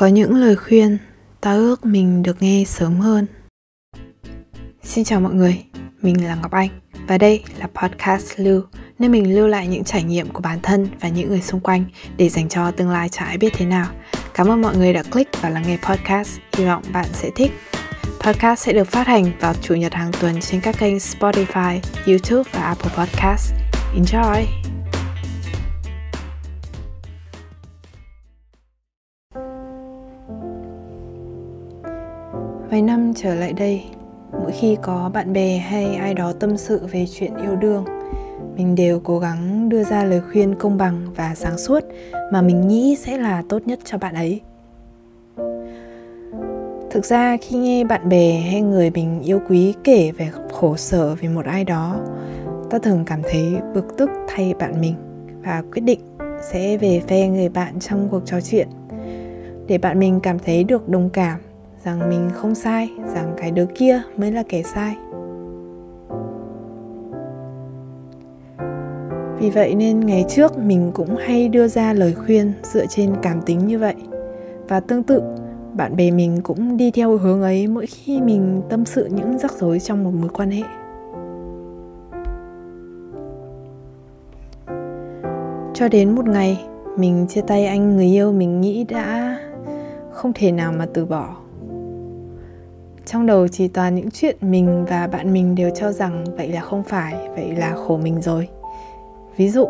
Có những lời khuyên ta ước mình được nghe sớm hơn. Xin chào mọi người, mình là Ngọc Anh và đây là podcast Lưu, nơi mình lưu lại những trải nghiệm của bản thân và những người xung quanh để dành cho tương lai trái biết thế nào. Cảm ơn mọi người đã click và lắng nghe podcast, hy vọng bạn sẽ thích. Podcast sẽ được phát hành vào chủ nhật hàng tuần trên các kênh Spotify, YouTube và Apple Podcast. Enjoy! Vài năm trở lại đây, mỗi khi có bạn bè hay ai đó tâm sự về chuyện yêu đương, mình đều cố gắng đưa ra lời khuyên công bằng và sáng suốt mà mình nghĩ sẽ là tốt nhất cho bạn ấy. Thực ra khi nghe bạn bè hay người mình yêu quý kể về khổ sở về một ai đó, ta thường cảm thấy bực tức thay bạn mình và quyết định sẽ về phe người bạn trong cuộc trò chuyện để bạn mình cảm thấy được đồng cảm rằng mình không sai, rằng cái đứa kia mới là kẻ sai. Vì vậy nên ngày trước mình cũng hay đưa ra lời khuyên dựa trên cảm tính như vậy. Và tương tự, bạn bè mình cũng đi theo hướng ấy mỗi khi mình tâm sự những rắc rối trong một mối quan hệ. Cho đến một ngày, mình chia tay anh người yêu mình nghĩ đã không thể nào mà từ bỏ trong đầu chỉ toàn những chuyện mình và bạn mình đều cho rằng vậy là không phải, vậy là khổ mình rồi. Ví dụ,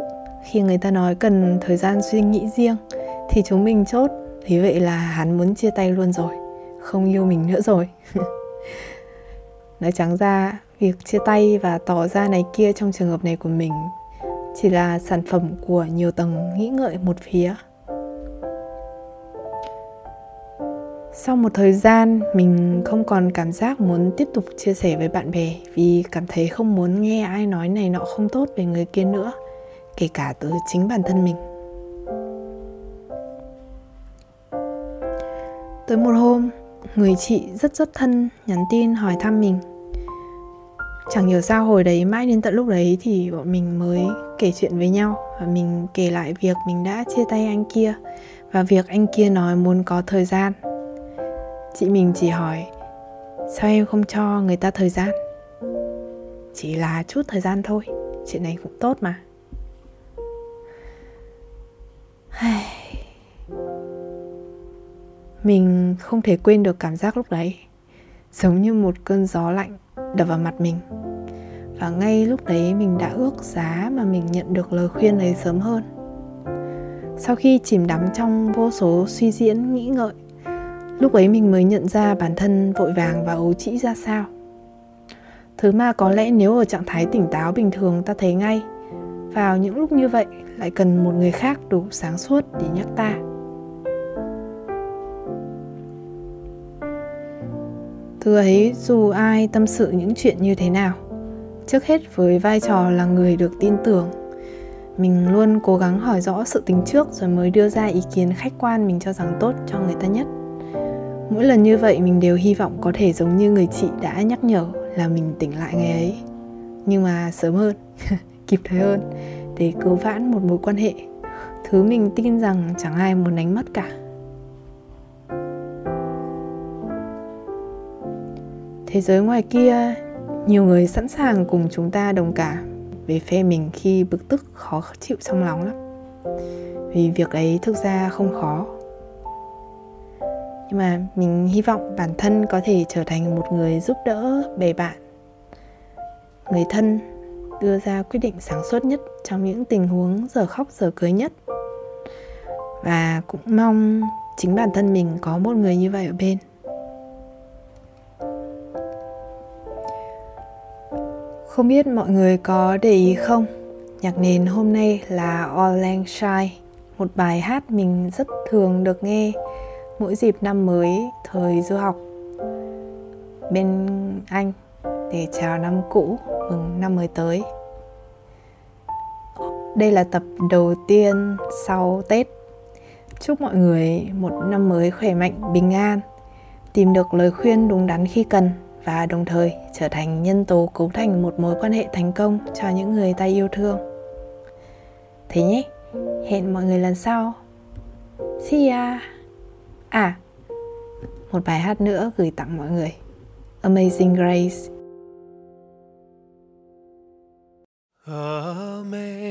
khi người ta nói cần thời gian suy nghĩ riêng thì chúng mình chốt, thế vậy là hắn muốn chia tay luôn rồi, không yêu mình nữa rồi. Nói trắng ra, việc chia tay và tỏ ra này kia trong trường hợp này của mình chỉ là sản phẩm của nhiều tầng nghĩ ngợi một phía. Sau một thời gian, mình không còn cảm giác muốn tiếp tục chia sẻ với bạn bè vì cảm thấy không muốn nghe ai nói này nọ không tốt về người kia nữa, kể cả từ chính bản thân mình. Tới một hôm, người chị rất rất thân, nhắn tin hỏi thăm mình. Chẳng hiểu sao hồi đấy mãi đến tận lúc đấy thì bọn mình mới kể chuyện với nhau và mình kể lại việc mình đã chia tay anh kia và việc anh kia nói muốn có thời gian chị mình chỉ hỏi, sao em không cho người ta thời gian? Chỉ là chút thời gian thôi, chuyện này cũng tốt mà. Mình không thể quên được cảm giác lúc đấy, giống như một cơn gió lạnh đập vào mặt mình. Và ngay lúc đấy mình đã ước giá mà mình nhận được lời khuyên ấy sớm hơn. Sau khi chìm đắm trong vô số suy diễn, nghĩ ngợi lúc ấy mình mới nhận ra bản thân vội vàng và ấu trĩ ra sao. Thứ mà có lẽ nếu ở trạng thái tỉnh táo bình thường ta thấy ngay, vào những lúc như vậy lại cần một người khác đủ sáng suốt để nhắc ta. Thứ ấy, dù ai tâm sự những chuyện như thế nào, trước hết với vai trò là người được tin tưởng, mình luôn cố gắng hỏi rõ sự tình trước rồi mới đưa ra ý kiến khách quan mình cho rằng tốt cho người ta nhất mỗi lần như vậy, mình đều hy vọng có thể giống như người chị đã nhắc nhở là mình tỉnh lại ngày ấy. Nhưng mà sớm hơn, kịp thời hơn, để cứu vãn một mối quan hệ. Thứ mình tin rằng chẳng ai muốn đánh mất cả. Thế giới ngoài kia, nhiều người sẵn sàng cùng chúng ta đồng cảm. Về phe mình khi bực tức, khó chịu trong lòng lắm. Vì việc ấy thực ra không khó nhưng mà mình hy vọng bản thân có thể trở thành một người giúp đỡ bè bạn. Người thân đưa ra quyết định sáng suốt nhất trong những tình huống giờ khóc giờ cười nhất. Và cũng mong chính bản thân mình có một người như vậy ở bên. Không biết mọi người có để ý không? Nhạc nền hôm nay là All Lang Syne một bài hát mình rất thường được nghe mỗi dịp năm mới thời du học bên Anh để chào năm cũ mừng năm mới tới. Đây là tập đầu tiên sau Tết. Chúc mọi người một năm mới khỏe mạnh, bình an, tìm được lời khuyên đúng đắn khi cần và đồng thời trở thành nhân tố cấu thành một mối quan hệ thành công cho những người ta yêu thương. Thế nhé, hẹn mọi người lần sau. See ya! À, một bài hát nữa gửi tặng mọi người. Amazing Grace. Amazing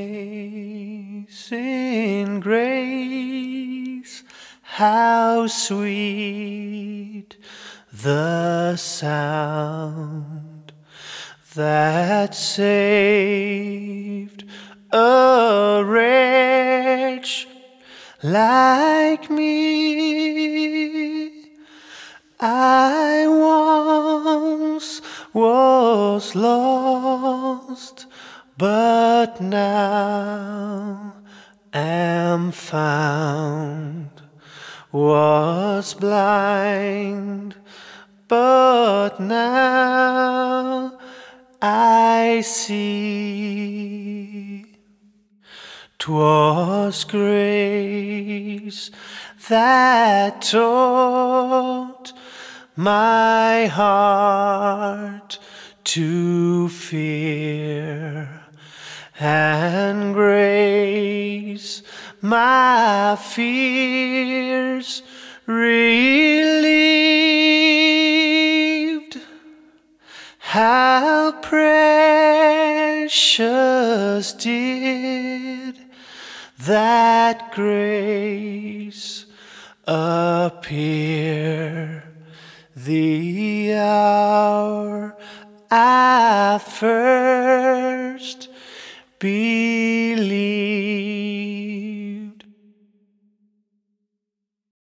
grace, how sweet the sound that saved a wretch like me. Was lost, but now am found. Was blind, but now I see. 'Twas grace that taught my heart to fear, and grace my fears relieved. How precious did that grace appear the hour I first